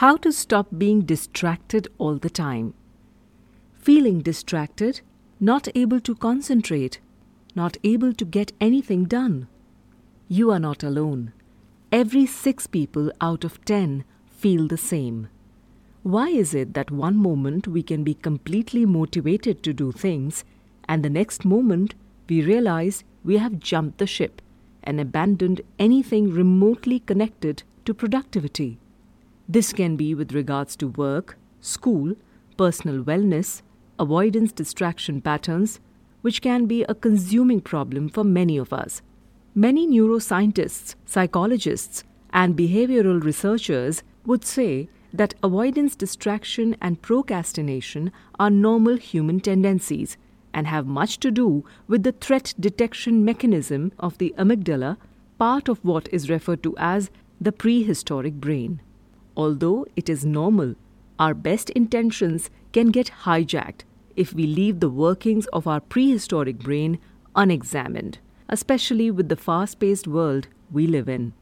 How to stop being distracted all the time. Feeling distracted, not able to concentrate, not able to get anything done. You are not alone. Every six people out of ten feel the same. Why is it that one moment we can be completely motivated to do things, and the next moment we realize we have jumped the ship and abandoned anything remotely connected to productivity? This can be with regards to work, school, personal wellness, avoidance distraction patterns, which can be a consuming problem for many of us. Many neuroscientists, psychologists, and behavioral researchers would say that avoidance distraction and procrastination are normal human tendencies and have much to do with the threat detection mechanism of the amygdala, part of what is referred to as the prehistoric brain. Although it is normal, our best intentions can get hijacked if we leave the workings of our prehistoric brain unexamined, especially with the fast paced world we live in.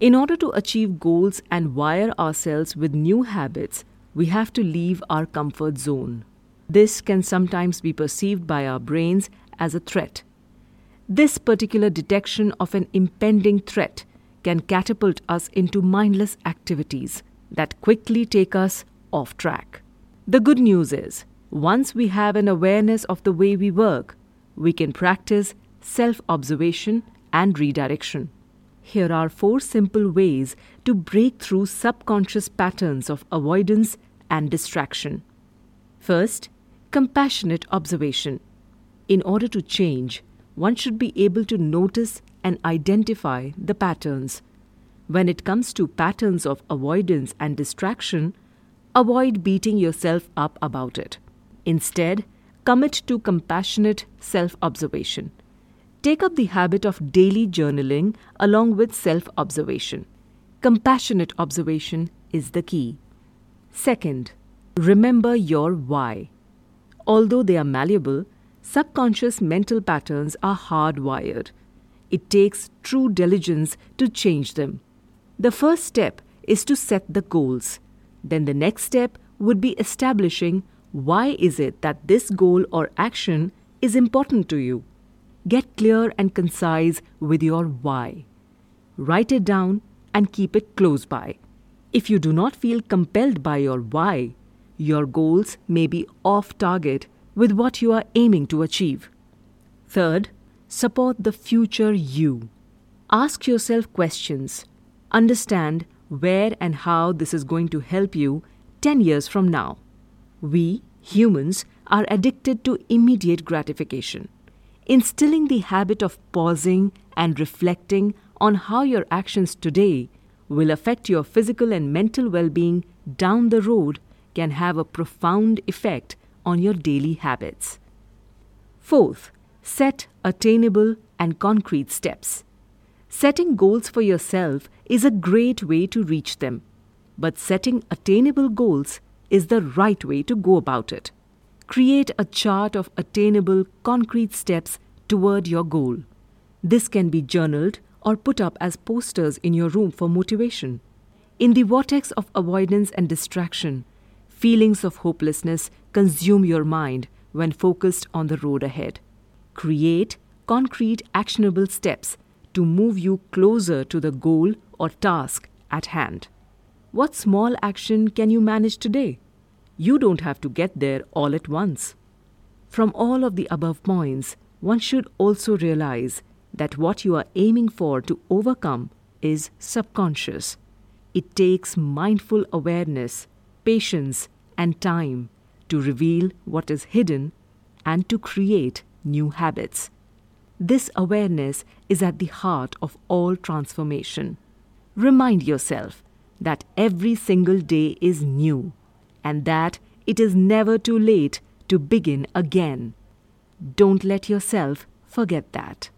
In order to achieve goals and wire ourselves with new habits, we have to leave our comfort zone. This can sometimes be perceived by our brains as a threat. This particular detection of an impending threat can catapult us into mindless activities that quickly take us off track. The good news is, once we have an awareness of the way we work, we can practice self observation and redirection. Here are four simple ways to break through subconscious patterns of avoidance and distraction. First, compassionate observation. In order to change, one should be able to notice and identify the patterns. When it comes to patterns of avoidance and distraction, avoid beating yourself up about it. Instead, commit to compassionate self observation. Take up the habit of daily journaling along with self observation. Compassionate observation is the key. Second, remember your why. Although they are malleable, subconscious mental patterns are hardwired. It takes true diligence to change them. The first step is to set the goals. Then the next step would be establishing why is it that this goal or action is important to you. Get clear and concise with your why. Write it down and keep it close by. If you do not feel compelled by your why, your goals may be off target with what you are aiming to achieve. Third, support the future you. Ask yourself questions. Understand where and how this is going to help you 10 years from now. We, humans, are addicted to immediate gratification instilling the habit of pausing and reflecting on how your actions today will affect your physical and mental well being down the road can have a profound effect on your daily habits. Fourth, set attainable and concrete steps. Setting goals for yourself is a great way to reach them, but setting attainable goals is the right way to go about it. Create a chart of attainable, concrete steps toward your goal. This can be journaled or put up as posters in your room for motivation. In the vortex of avoidance and distraction, feelings of hopelessness consume your mind when focused on the road ahead. Create concrete, actionable steps to move you closer to the goal or task at hand. What small action can you manage today? You don't have to get there all at once. From all of the above points, one should also realize that what you are aiming for to overcome is subconscious. It takes mindful awareness, patience, and time to reveal what is hidden and to create new habits. This awareness is at the heart of all transformation. Remind yourself that every single day is new and that it is never too late to begin again. Don't let yourself forget that.